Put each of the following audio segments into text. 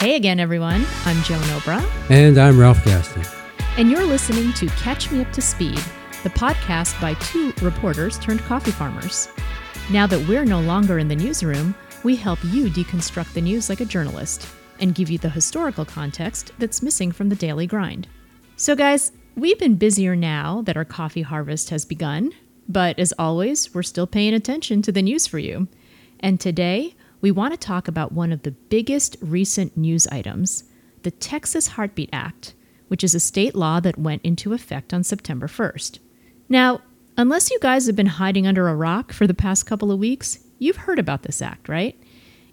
Hey again, everyone. I'm Joan Obra. And I'm Ralph Gaston. And you're listening to Catch Me Up to Speed, the podcast by two reporters turned coffee farmers. Now that we're no longer in the newsroom, we help you deconstruct the news like a journalist and give you the historical context that's missing from the daily grind. So, guys, we've been busier now that our coffee harvest has begun, but as always, we're still paying attention to the news for you. And today, we want to talk about one of the biggest recent news items the Texas Heartbeat Act, which is a state law that went into effect on September 1st. Now, unless you guys have been hiding under a rock for the past couple of weeks, you've heard about this act, right?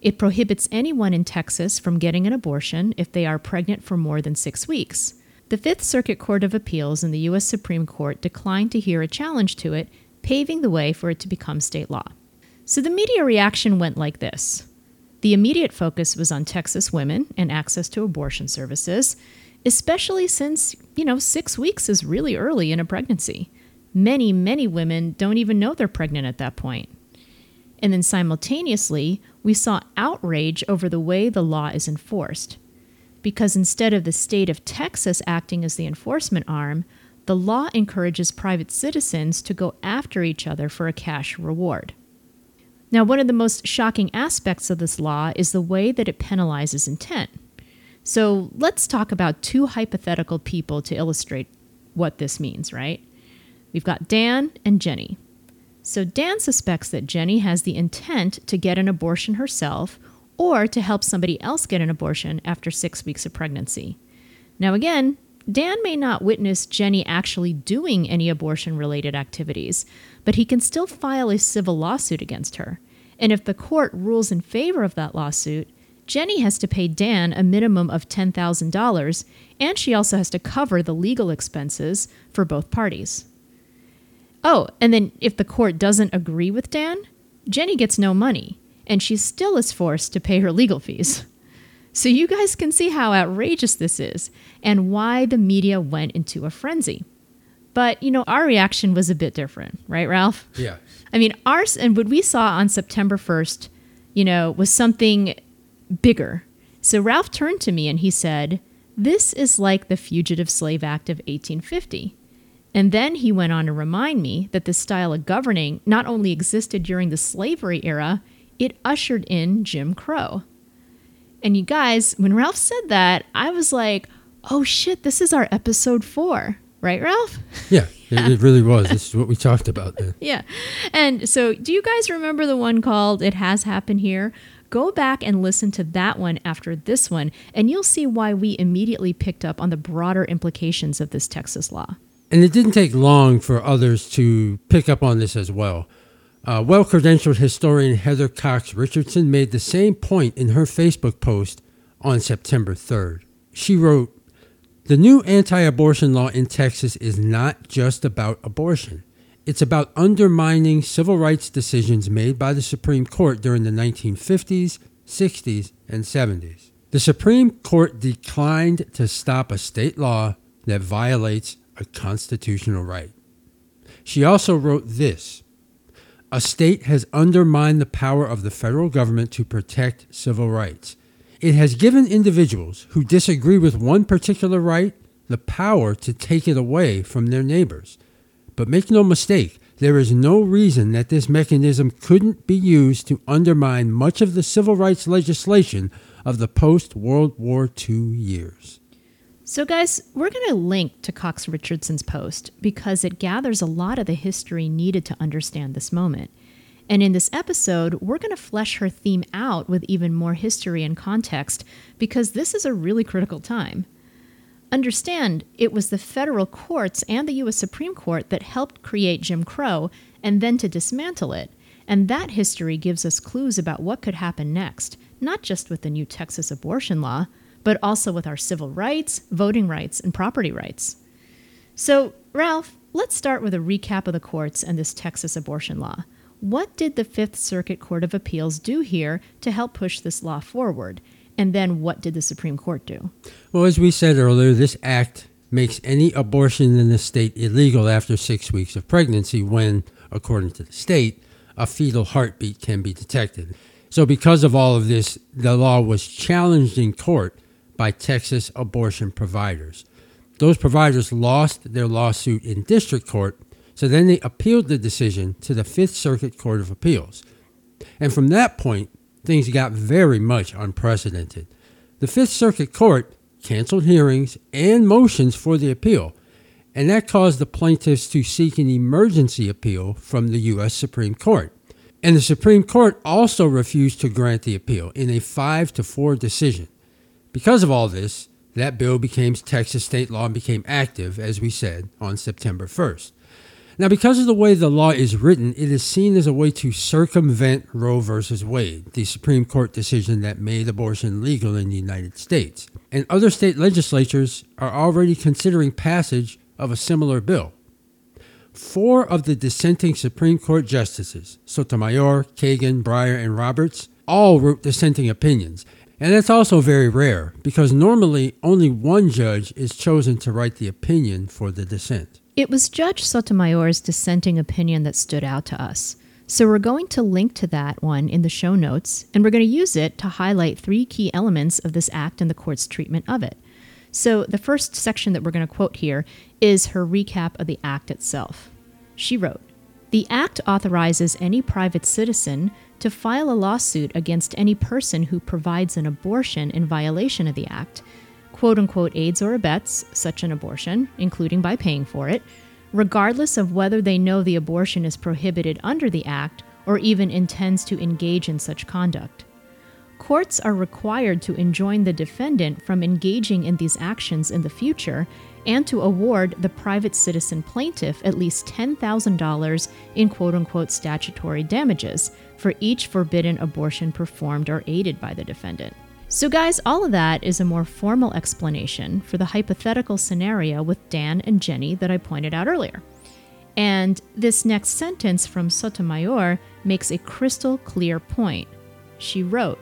It prohibits anyone in Texas from getting an abortion if they are pregnant for more than six weeks. The Fifth Circuit Court of Appeals and the U.S. Supreme Court declined to hear a challenge to it, paving the way for it to become state law. So the media reaction went like this The immediate focus was on Texas women and access to abortion services, especially since, you know, six weeks is really early in a pregnancy. Many, many women don't even know they're pregnant at that point. And then simultaneously, we saw outrage over the way the law is enforced. Because instead of the state of Texas acting as the enforcement arm, the law encourages private citizens to go after each other for a cash reward. Now, one of the most shocking aspects of this law is the way that it penalizes intent. So let's talk about two hypothetical people to illustrate what this means, right? We've got Dan and Jenny. So Dan suspects that Jenny has the intent to get an abortion herself or to help somebody else get an abortion after six weeks of pregnancy. Now, again, Dan may not witness Jenny actually doing any abortion related activities, but he can still file a civil lawsuit against her. And if the court rules in favor of that lawsuit, Jenny has to pay Dan a minimum of $10,000, and she also has to cover the legal expenses for both parties. Oh, and then if the court doesn't agree with Dan, Jenny gets no money, and she still is forced to pay her legal fees. So you guys can see how outrageous this is and why the media went into a frenzy. But, you know, our reaction was a bit different, right, Ralph? Yeah. I mean, ours and what we saw on September 1st, you know, was something bigger. So Ralph turned to me and he said, This is like the Fugitive Slave Act of 1850. And then he went on to remind me that this style of governing not only existed during the slavery era, it ushered in Jim Crow. And you guys, when Ralph said that, I was like, oh shit, this is our episode four. Right, Ralph? Yeah, It, it, really was. This is what we talked about then. yeah. And so, do you guys remember the one called It Has Happened Here? Go back and listen to that one after this one, and you'll see why we immediately picked up on the broader implications of this Texas law. And it didn't take long for others to pick up on this as well. Uh, well credentialed historian Heather Cox Richardson made the same point in her Facebook post on September 3rd. She wrote The new anti abortion law in Texas is not just about abortion, it's about undermining civil rights decisions made by the Supreme Court during the 1950s, 60s, and 70s. The Supreme Court declined to stop a state law that violates a constitutional right. She also wrote this a state has undermined the power of the federal government to protect civil rights. It has given individuals who disagree with one particular right the power to take it away from their neighbors. But make no mistake, there is no reason that this mechanism couldn't be used to undermine much of the civil rights legislation of the post World War II years. So, guys, we're going to link to Cox Richardson's post because it gathers a lot of the history needed to understand this moment. And in this episode, we're going to flesh her theme out with even more history and context because this is a really critical time. Understand, it was the federal courts and the U.S. Supreme Court that helped create Jim Crow and then to dismantle it. And that history gives us clues about what could happen next, not just with the new Texas abortion law but also with our civil rights, voting rights, and property rights. So, Ralph, let's start with a recap of the courts and this Texas abortion law. What did the Fifth Circuit Court of Appeals do here to help push this law forward? And then what did the Supreme Court do? Well, as we said earlier, this act makes any abortion in the state illegal after six weeks of pregnancy when, according to the state, a fetal heartbeat can be detected. So, because of all of this, the law was challenged in court by Texas abortion providers. Those providers lost their lawsuit in district court, so then they appealed the decision to the Fifth Circuit Court of Appeals. And from that point, things got very much unprecedented. The Fifth Circuit Court canceled hearings and motions for the appeal, and that caused the plaintiffs to seek an emergency appeal from the U.S. Supreme Court. And the Supreme Court also refused to grant the appeal in a 5 to 4 decision. Because of all this, that bill became Texas state law and became active, as we said, on September 1st. Now, because of the way the law is written, it is seen as a way to circumvent Roe v. Wade, the Supreme Court decision that made abortion legal in the United States. And other state legislatures are already considering passage of a similar bill. Four of the dissenting Supreme Court justices, Sotomayor, Kagan, Breyer, and Roberts, all wrote dissenting opinions. And that's also very rare because normally only one judge is chosen to write the opinion for the dissent. It was Judge Sotomayor's dissenting opinion that stood out to us. So we're going to link to that one in the show notes, and we're going to use it to highlight three key elements of this act and the court's treatment of it. So the first section that we're going to quote here is her recap of the act itself. She wrote The act authorizes any private citizen to file a lawsuit against any person who provides an abortion in violation of the act quote unquote aids or abets such an abortion, including by paying for it, regardless of whether they know the abortion is prohibited under the Act or even intends to engage in such conduct. Courts are required to enjoin the defendant from engaging in these actions in the future and to award the private citizen plaintiff at least $10,000 in quote unquote statutory damages for each forbidden abortion performed or aided by the defendant. So, guys, all of that is a more formal explanation for the hypothetical scenario with Dan and Jenny that I pointed out earlier. And this next sentence from Sotomayor makes a crystal clear point. She wrote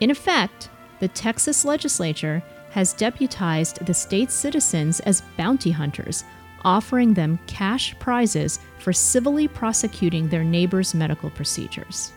In effect, the Texas legislature has deputized the state's citizens as bounty hunters, offering them cash prizes for civilly prosecuting their neighbors' medical procedures.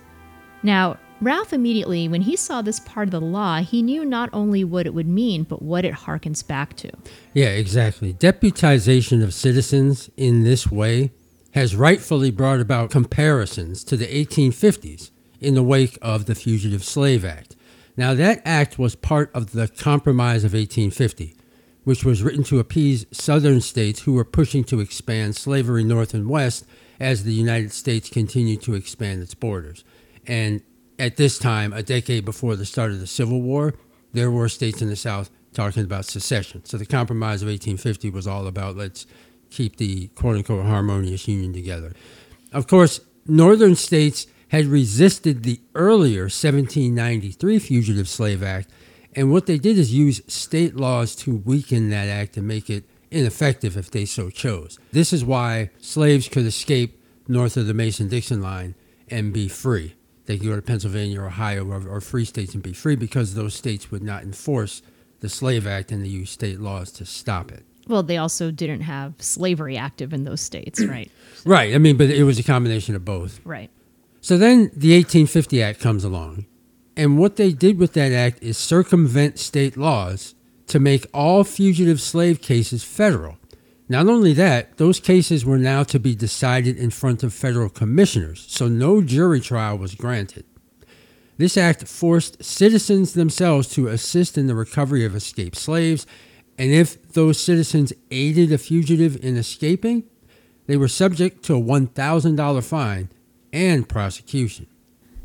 Now, Ralph immediately, when he saw this part of the law, he knew not only what it would mean, but what it harkens back to. Yeah, exactly. Deputization of citizens in this way has rightfully brought about comparisons to the 1850s in the wake of the Fugitive Slave Act. Now, that act was part of the Compromise of 1850, which was written to appease southern states who were pushing to expand slavery north and west as the United States continued to expand its borders. And at this time, a decade before the start of the Civil War, there were states in the South talking about secession. So the Compromise of 1850 was all about let's keep the quote unquote harmonious union together. Of course, northern states had resisted the earlier 1793 Fugitive Slave Act, and what they did is use state laws to weaken that act and make it ineffective if they so chose. This is why slaves could escape north of the Mason Dixon line and be free. They could go to Pennsylvania or Ohio or, or free states and be free because those states would not enforce the Slave Act and they used state laws to stop it. Well, they also didn't have slavery active in those states, right? Right. I mean, but it was a combination of both. Right. So then the 1850 Act comes along. And what they did with that act is circumvent state laws to make all fugitive slave cases federal. Not only that, those cases were now to be decided in front of federal commissioners, so no jury trial was granted. This act forced citizens themselves to assist in the recovery of escaped slaves, and if those citizens aided a fugitive in escaping, they were subject to a $1,000 fine and prosecution.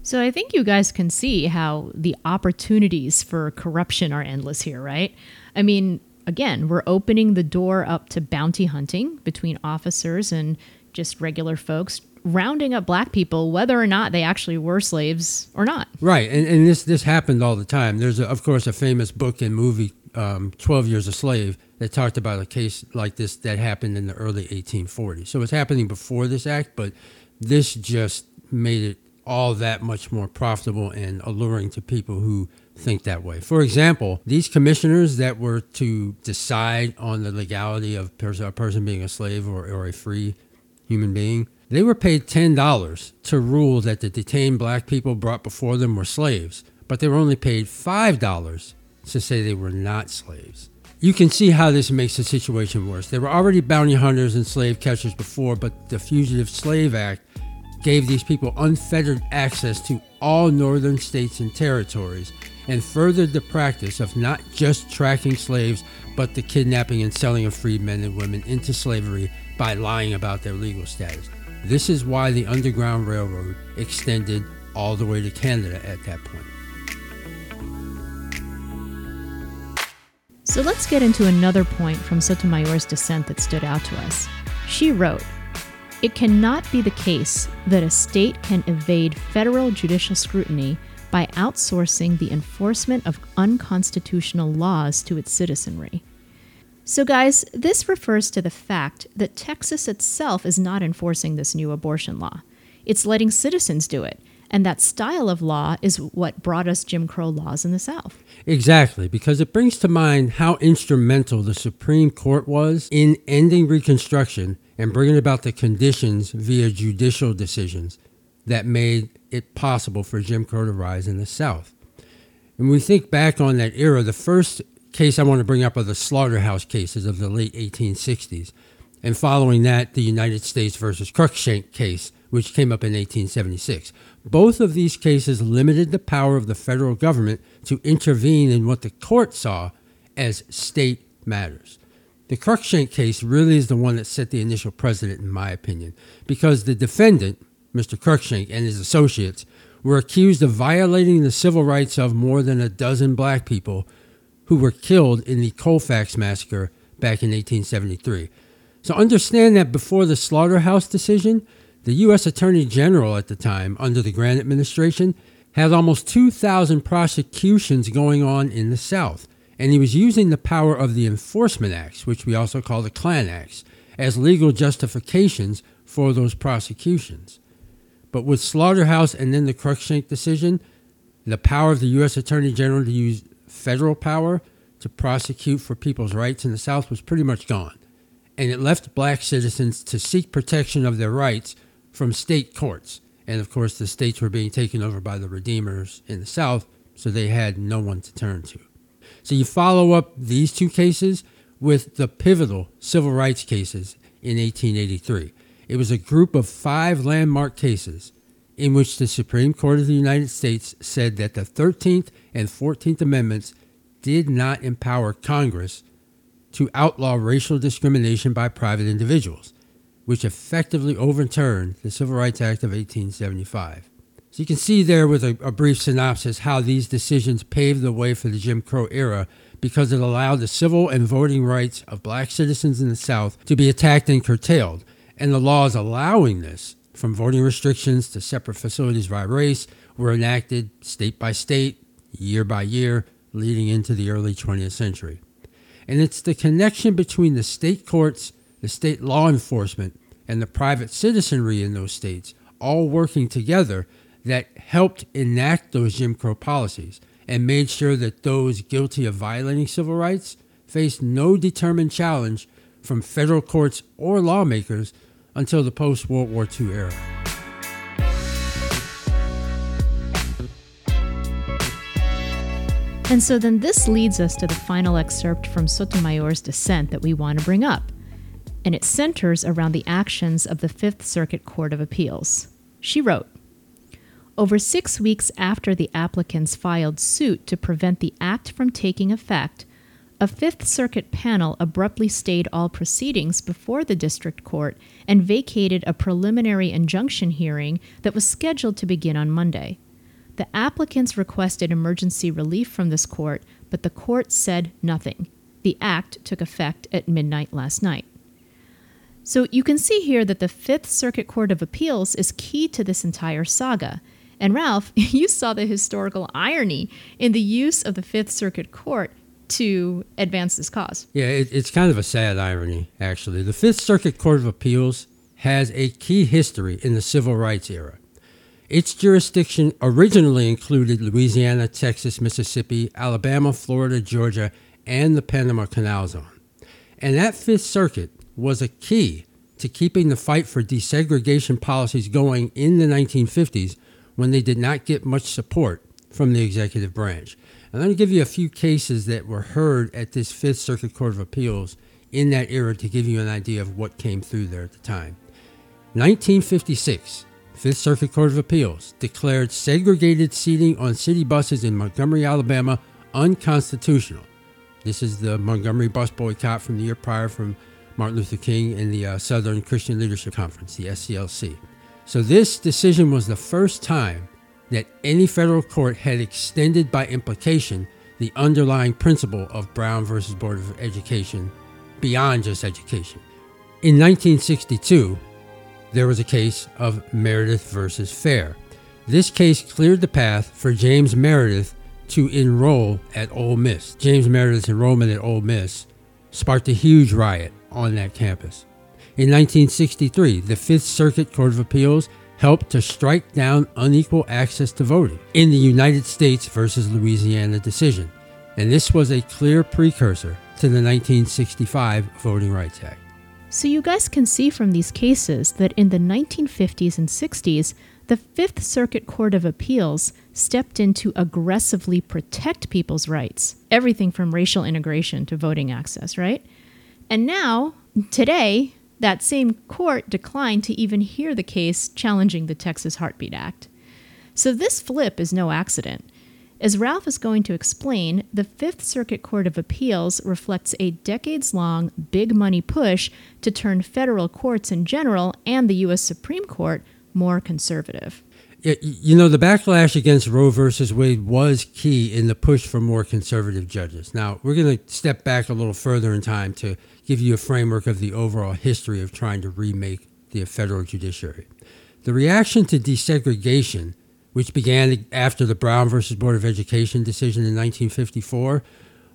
So I think you guys can see how the opportunities for corruption are endless here, right? I mean, again, we're opening the door up to bounty hunting between officers and just regular folks, rounding up black people, whether or not they actually were slaves or not. Right, and, and this this happened all the time. There's a, of course a famous book and movie, um, Twelve Years a Slave, that talked about a case like this that happened in the early 1840s. So it's happening before this act, but this just made it all that much more profitable and alluring to people who think that way. For example, these commissioners that were to decide on the legality of a person being a slave or, or a free human being, They were paid $10 to rule that the detained black people brought before them were slaves, but they were only paid $5 to say they were not slaves. You can see how this makes the situation worse. There were already bounty hunters and slave catchers before, but the Fugitive Slave Act gave these people unfettered access to all northern states and territories and furthered the practice of not just tracking slaves, but the kidnapping and selling of freed men and women into slavery by lying about their legal status. This is why the Underground Railroad extended all the way to Canada at that point. So let's get into another point from Sotomayor's dissent that stood out to us. She wrote, It cannot be the case that a state can evade federal judicial scrutiny by outsourcing the enforcement of unconstitutional laws to its citizenry. So, guys, this refers to the fact that Texas itself is not enforcing this new abortion law. It's letting citizens do it. And that style of law is what brought us Jim Crow laws in the South. Exactly, because it brings to mind how instrumental the Supreme Court was in ending Reconstruction and bringing about the conditions via judicial decisions that made it possible for Jim Crow to rise in the South. And we think back on that era, the first case I want to bring up are the slaughterhouse cases of the late 1860s. And following that, the United States versus Cruikshank case, which came up in 1876. Both of these cases limited the power of the federal government to intervene in what the court saw as state matters. The Cruikshank case really is the one that set the initial precedent, in my opinion, because the defendant, Mr. Cruikshank, and his associates were accused of violating the civil rights of more than a dozen black people who were killed in the Colfax massacre back in 1873. So understand that before the slaughterhouse decision, the U.S. Attorney General at the time, under the Grant administration, had almost 2,000 prosecutions going on in the South, and he was using the power of the Enforcement Acts, which we also call the Klan Acts, as legal justifications for those prosecutions. But with Slaughterhouse and then the Cruikshank decision, the power of the U.S. Attorney General to use federal power to prosecute for people's rights in the South was pretty much gone. And it left black citizens to seek protection of their rights from state courts. And of course, the states were being taken over by the Redeemers in the South, so they had no one to turn to. So you follow up these two cases with the pivotal civil rights cases in 1883. It was a group of five landmark cases in which the Supreme Court of the United States said that the 13th and 14th Amendments did not empower Congress to outlaw racial discrimination by private individuals, which effectively overturned the Civil Rights Act of 1875. So you can see there with a, a, brief synopsis how these decisions paved the way for the Jim Crow era because it allowed the civil and voting rights of black citizens in the South to be attacked and curtailed. And the laws allowing this from voting restrictions to separate facilities by race were enacted state by state, year by year, leading into the early 20th century. And it's the connection between the state courts, the state law enforcement, and the private citizenry in those states, all working together, that helped enact those Jim Crow policies and made sure that those guilty of violating civil rights faced no determined challenge from federal courts or lawmakers until the post World War II era. And so then this leads us to the final excerpt from Sotomayor's dissent that we want to bring up. And it centers around the actions of the Fifth Circuit Court of Appeals. She wrote Over six weeks after the applicants filed suit to prevent the act from taking effect, a Fifth Circuit panel abruptly stayed all proceedings before the district court and vacated a preliminary injunction hearing that was scheduled to begin on Monday. The applicants requested emergency relief from this court, but the court said nothing. The act took effect at midnight last night. So you can see here that the Fifth Circuit Court of Appeals is key to this entire saga. And Ralph, you saw the historical irony in the use of the Fifth Circuit Court to advance this cause. Yeah, it, it's kind of a sad irony, actually. The Fifth Circuit Court of Appeals has a key history in the civil rights era. Its jurisdiction originally included Louisiana, Texas, Mississippi, Alabama, Florida, Georgia, and the Panama Canal Zone. And that Fifth Circuit was a key to keeping the fight for desegregation policies going in the 1950s when they did not get much support from the executive branch. I'm going to give you a few cases that were heard at this Fifth Circuit Court of Appeals in that era to give you an idea of what came through there at the time. 1956, Fifth Circuit Court of Appeals declared segregated seating on city buses in Montgomery, Alabama unconstitutional. This is the Montgomery bus boycott from the year prior from Martin Luther King and the uh, Southern Christian Leadership Conference, the SCLC. So, this decision was the first time that any federal court had extended by implication the underlying principle of Brown versus Board of Education beyond just education. In 1962, there was a case of Meredith versus Fair. This case cleared the path for James Meredith to enroll at Ole Miss. James Meredith's enrollment at Ole Miss sparked a huge riot on that campus. In 1963, the Fifth Circuit Court of Appeals helped to strike down unequal access to voting in the United States versus Louisiana decision, and this was a clear precursor to the 1965 Voting Rights Act. So, you guys can see from these cases that in the 1950s and 60s, the Fifth Circuit Court of Appeals stepped in to aggressively protect people's rights, everything from racial integration to voting access, right? And now, today, that same court declined to even hear the case challenging the Texas Heartbeat Act. So, this flip is no accident. As Ralph is going to explain, the Fifth Circuit Court of Appeals reflects a decades long big money push to turn federal courts in general and the U.S. Supreme Court more conservative. You know, the backlash against Roe versus Wade was key in the push for more conservative judges. Now, we're going to step back a little further in time to give you a framework of the overall history of trying to remake the federal judiciary. The reaction to desegregation which began after the Brown versus Board of Education decision in 1954,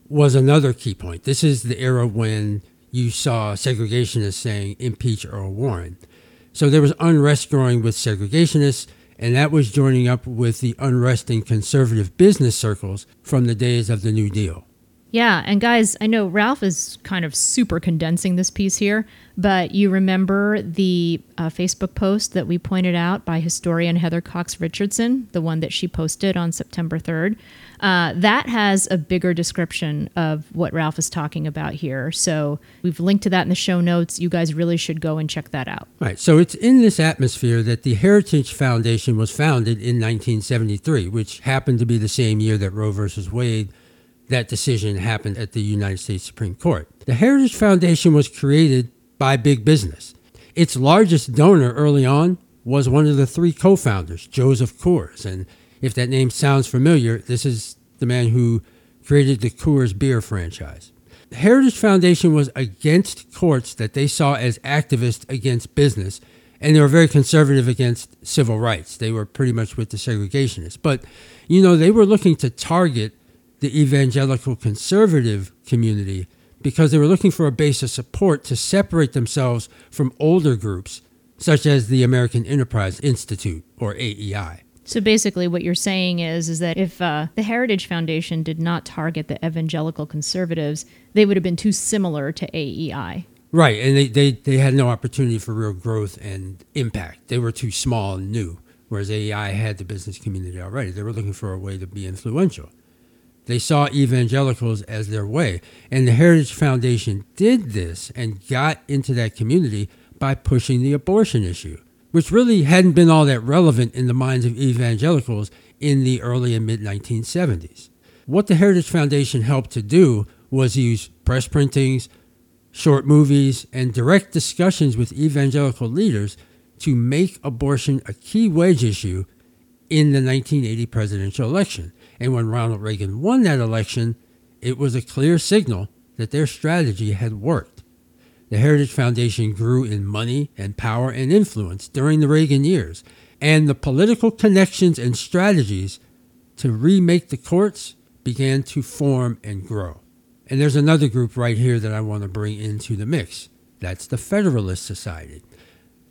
was another key point. This is the era when you saw segregationists saying impeach Earl Warren. So there was unrest growing with segregationists, and that was joining up with the unrest in conservative business circles from the days of the New Deal. Yeah, and guys, I know Ralph is kind of super condensing this piece here, but you remember the uh, Facebook post that we pointed out by historian Heather Cox Richardson, the one that she posted on September 3rd. Uh, that has a bigger description of what Ralph is talking about here. So we've linked to that in the show notes. You guys really should go and check that out. Right. So it's in this atmosphere that the Heritage Foundation was founded in 1973, which happened to be the same year that Roe versus Wade that decision happened at the United States Supreme Court. The Heritage Foundation was created by big business. Its largest donor early on was one of the three co founders, Joseph Coors. And if that name sounds familiar, this is the man who created the Coors beer franchise. The Heritage Foundation was against courts that they saw as activists against business, and they were very conservative against civil rights. They were pretty much with the segregationists. But, you know, they were looking to target the evangelical conservative community because they were looking for a base of support to separate themselves from older groups such as the American Enterprise Institute or AEI. So basically, what you're saying is is that if uh, the Heritage Foundation did not target the evangelical conservatives, they would have been too similar to AEI. Right, and they, they, they had no opportunity for real growth and impact. They were too small and new, whereas AEI had the business community already. They were looking for a way to be influential. They saw evangelicals as their way. And the Heritage Foundation did this and got into that community by pushing the abortion issue, which really hadn't been all that relevant in the minds of evangelicals in the early and mid 1970s. What the Heritage Foundation helped to do was use press printings, short movies, and direct discussions with evangelical leaders to make abortion a key wedge issue in the 1980 presidential election. And when Ronald Reagan won that election, it was a clear signal that their strategy had worked. The Heritage Foundation grew in money and power and influence during the Reagan years, and the political connections and strategies to remake the courts began to form and grow. And there's another group right here that I want to bring into the mix. That's the Federalist Society.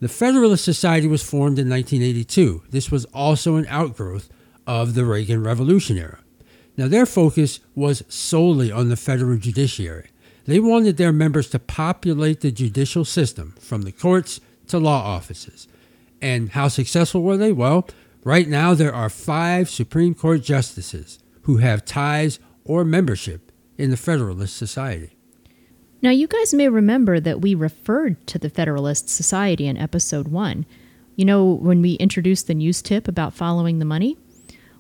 The Federalist Society was formed in 1982. This was also an outgrowth of the Reagan Revolution era. Now, their focus was solely on the federal judiciary. They wanted their members to populate the judicial system from the courts to law offices. And how successful were they? Well, right now there are five Supreme Court justices who have ties or membership in the Federalist Society. Now, you guys may remember that we referred to the Federalist Society in episode one. You know, when we introduced the news tip about following the money?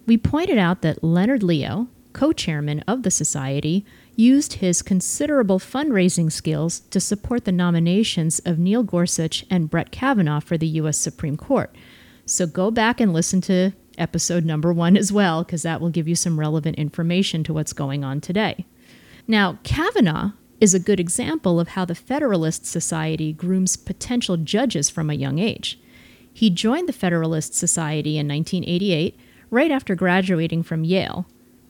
We pointed out that Leonard Leo, co chairman of the Society, used his considerable fundraising skills to support the nominations of Neil Gorsuch and Brett Kavanaugh for the U.S. Supreme Court. So go back and listen to episode number one as well, because that will give you some relevant information to what's going on today. Now, Kavanaugh is a good example of how the Federalist Society grooms potential judges from a young age. He joined the Federalist Society in 1988, right after graduating from Yale,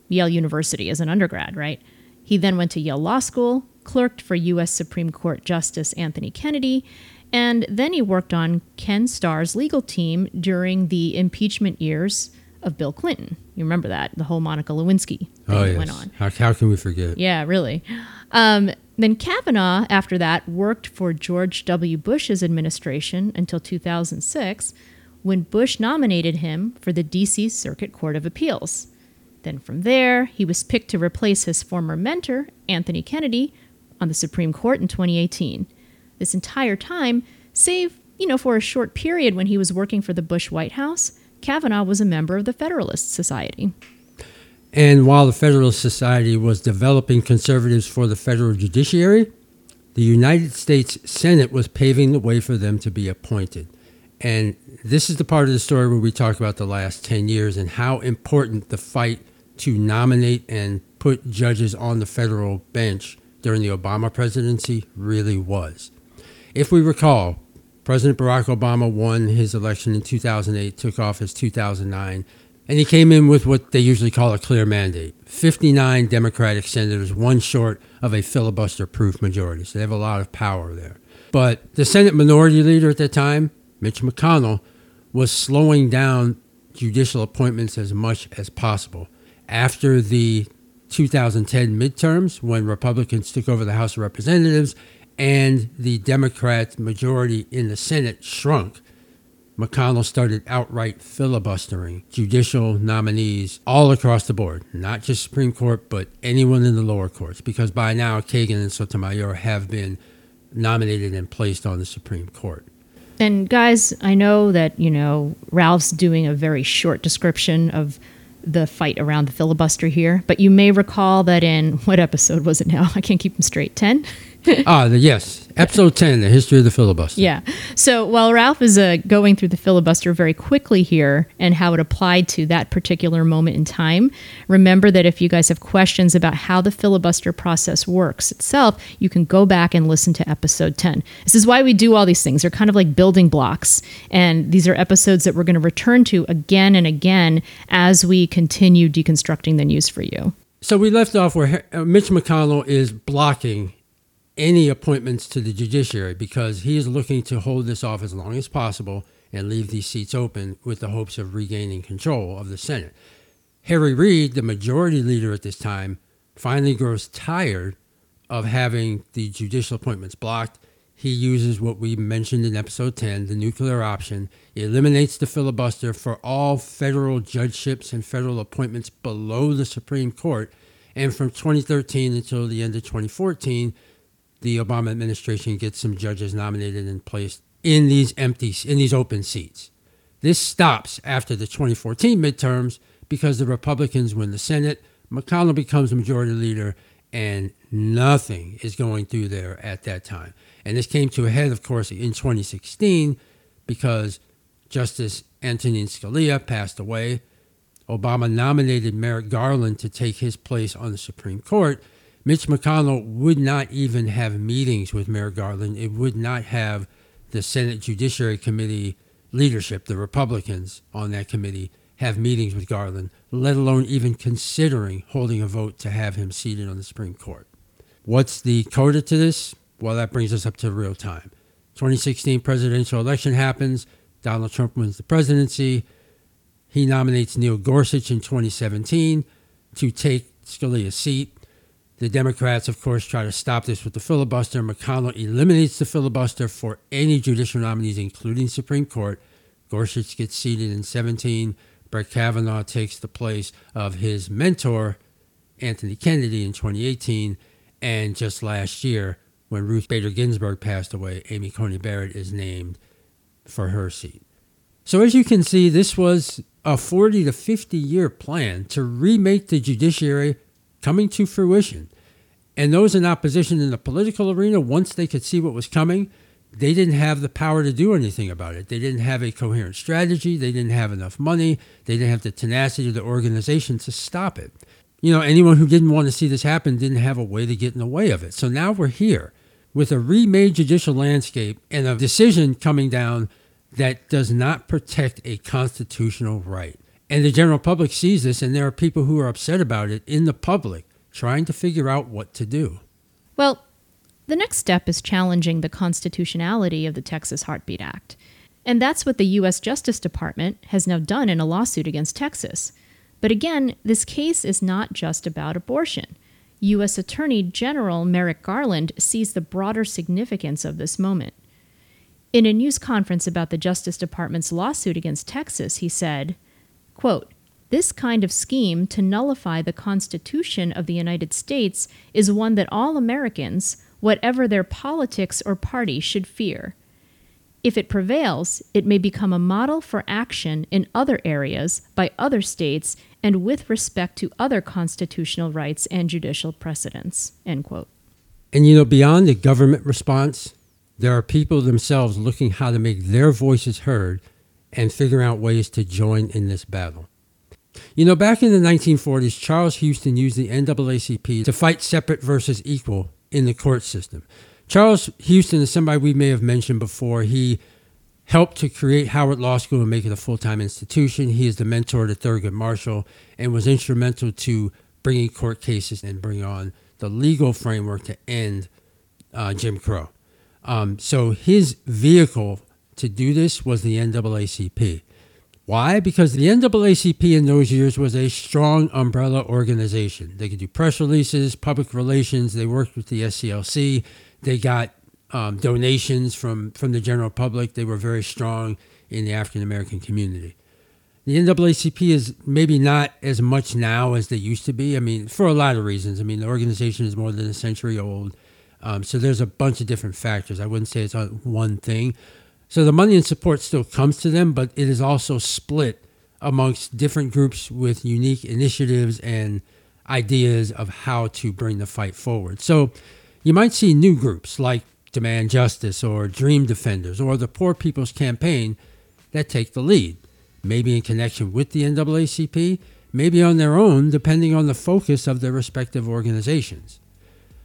Yale University as an undergrad, right? He then went to Yale Law School, clerked for U.S. Supreme Court Justice Anthony Kennedy, and then he worked on Ken Starr's legal team during the impeachment years of Bill Clinton. You remember that, the whole Monica Lewinsky thing Oh, yes. went on. How, how can we forget? Yeah, really. Um, then Kavanaugh, after that, worked for George W. Bush's administration until 2006, when Bush nominated him for the D.C. Circuit Court of Appeals. Then from there, he was picked to replace his former mentor, Anthony Kennedy, on the Supreme Court in 2018. This entire time, save, you know, for a short period when he was working for the Bush White House, Kavanaugh was a member of the Federalist Society. And while the Federalist Society was developing conservatives for the federal judiciary, the United States Senate was paving the way for them to be appointed. And this is the part of the story where we talk about the last 10 years and how important the fight to nominate and put judges on the federal bench during the Obama presidency really was. If we recall, President Barack Obama won his election in 2008, took office 2009, and he came in with what they usually call a clear mandate 59 Democratic senators, one short of a filibuster proof majority. So they have a lot of power there. But the Senate Minority Leader at that time, Mitch McConnell, was slowing down judicial appointments as much as possible. After the 2010 midterms, when Republicans took over the House of Representatives and the Democrat majority in the Senate shrunk, McConnell started outright filibustering judicial nominees all across the board, not just Supreme Court, but anyone in the lower courts, because by now Kagan and Sotomayor have been nominated and placed on the Supreme Court. And guys, I know that, you know, Ralph's doing a very short description of the fight around the filibuster here, but you may recall that in what episode was it now? I can't keep them straight. 10? ah, the, yes, episode 10, the history of the filibuster. Yeah. So while Ralph is uh, going through the filibuster very quickly here and how it applied to that particular moment in time, remember that if you guys have questions about how the filibuster process works itself, you can go back and listen to episode 10. This is why we do all these things. They're kind of like building blocks. And these are episodes that we're going to return to again and again as we continue deconstructing the news for you. So we left off where uh, Mitch McConnell is blocking any appointments to the judiciary because he is looking to hold this off as long as possible and leave these seats open with the hopes of regaining control of the Senate. Harry Reid, the majority leader at this time, finally grows tired of having the judicial appointments blocked. He uses what we mentioned in episode 10, the nuclear option, eliminates the filibuster for all federal judgeships and federal appointments below the Supreme Court. And from 2013 until the end of 2014, the Obama administration gets some judges nominated and placed in these empty in these open seats. This stops after the 2014 midterms because the Republicans win the Senate, McConnell becomes majority leader, and nothing is going through there at that time. And this came to a head, of course, in 2016 because Justice Antonin Scalia passed away. Obama nominated Merrick Garland to take his place on the Supreme Court. Mitch McConnell would not even have meetings with Merrick Garland. It would not have the Senate Judiciary Committee leadership, the Republicans on that committee, have meetings with Garland, let alone even considering holding a vote to have him seated on the Supreme Court. What's the coda to this? Well, that brings us up to real time. 2016 presidential election happens. Donald Trump wins the presidency. He nominates Neil Gorsuch in 2017 to take Scalia's seat. The Democrats, of course, try to stop this with the filibuster. McConnell eliminates the filibuster for any judicial nominees, including Supreme Court. Gorsuch gets seated in 17. Brett Kavanaugh takes the place of his mentor, Anthony Kennedy, in 2018. And just last year, when Ruth Bader Ginsburg passed away, Amy Coney Barrett is named for her seat. So, as you can see, this was a 40 to 50 year plan to remake the judiciary coming to fruition. And those in opposition in the political arena, once they could see what was coming, they didn't have the power to do anything about it. They didn't have a coherent strategy. They didn't have enough money. They didn't have the tenacity of the organization to stop it. You know, anyone who didn't want to see this happen didn't have a way to get in the way of it. So now we're here with a remade judicial landscape and a decision coming down that does not protect a constitutional right. And the general public sees this, and there are people who are upset about it in the public trying to figure out what to do. Well, the next step is challenging the constitutionality of the Texas Heartbeat Act. And that's what the U.S. Justice Department has now done in a lawsuit against Texas. But again, this case is not just about abortion. U.S. Attorney General Merrick Garland sees the broader significance of this moment. In a news conference about the Justice Department's lawsuit against Texas, he said, quote, This kind of scheme to nullify the Constitution of the United States is one that all Americans, whatever their politics or party, should fear. If it prevails, it may become a model for action in other areas by other states and with respect to other constitutional rights and judicial precedents. End quote. And you know, beyond the government response, there are people themselves looking how to make their voices heard and figuring out ways to join in this battle. You know, back in the 1940s, Charles Houston used the NAACP to fight separate versus equal in the court system. Charles Houston is somebody we may have mentioned before. He helped to create Howard Law School and make it a full time institution. He is the mentor to Thurgood Marshall and was instrumental to bringing court cases and bring on the legal framework to end uh, Jim Crow. Um, so his vehicle to do this was the NAACP. Why? Because the NAACP in those years was a strong umbrella organization. They could do press releases, public relations. They worked with the SCLC. They got um, donations from, from the general public. They were very strong in the African American community. The NAACP is maybe not as much now as they used to be. I mean, for a lot of reasons. I mean, the organization is more than a century old. Um, so there's a bunch of different factors. I wouldn't say it's on one thing. So the money and support still comes to them, but it is also split amongst different groups with unique initiatives and ideas of how to bring the fight forward. So you might see new groups like Demand Justice or Dream Defenders or the Poor People's Campaign that take the lead, maybe in connection with the NAACP, maybe on their own, depending on the focus of their respective organizations.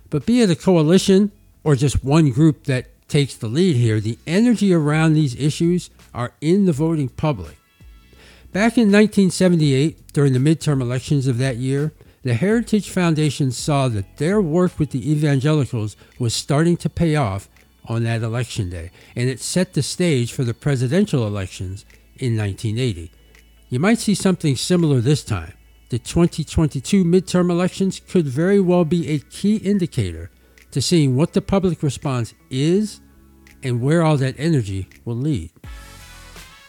But be it a coalition or just one group that takes the lead here, the energy around these issues are in the voting public. Back in 1978, during the midterm elections of that year, the Heritage Foundation saw that their work with the evangelicals was starting to pay off on that election day, and it set the stage for the presidential elections in 1980. You might see something similar this time the 2022 midterm elections could very well be a key indicator to seeing what the public response is and where all that energy will lead.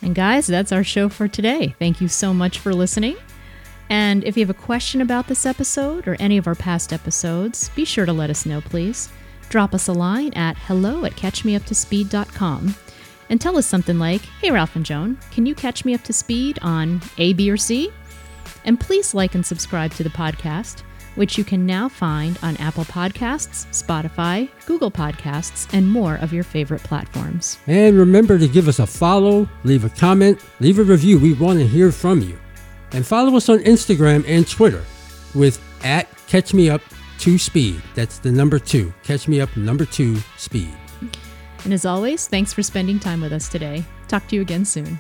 And guys, that's our show for today. Thank you so much for listening. And if you have a question about this episode or any of our past episodes, be sure to let us know, please. Drop us a line at hello at catchmeuptospeed.com and tell us something like, Hey, Ralph and Joan, can you catch me up to speed on A, B, or C? And please like and subscribe to the podcast, which you can now find on Apple Podcasts, Spotify, Google Podcasts, and more of your favorite platforms. And remember to give us a follow, leave a comment, leave a review. We want to hear from you. And follow us on Instagram and Twitter with at Catch Me Up 2 Speed. That's the number two. Catch Me Up number two Speed. And as always, thanks for spending time with us today. Talk to you again soon.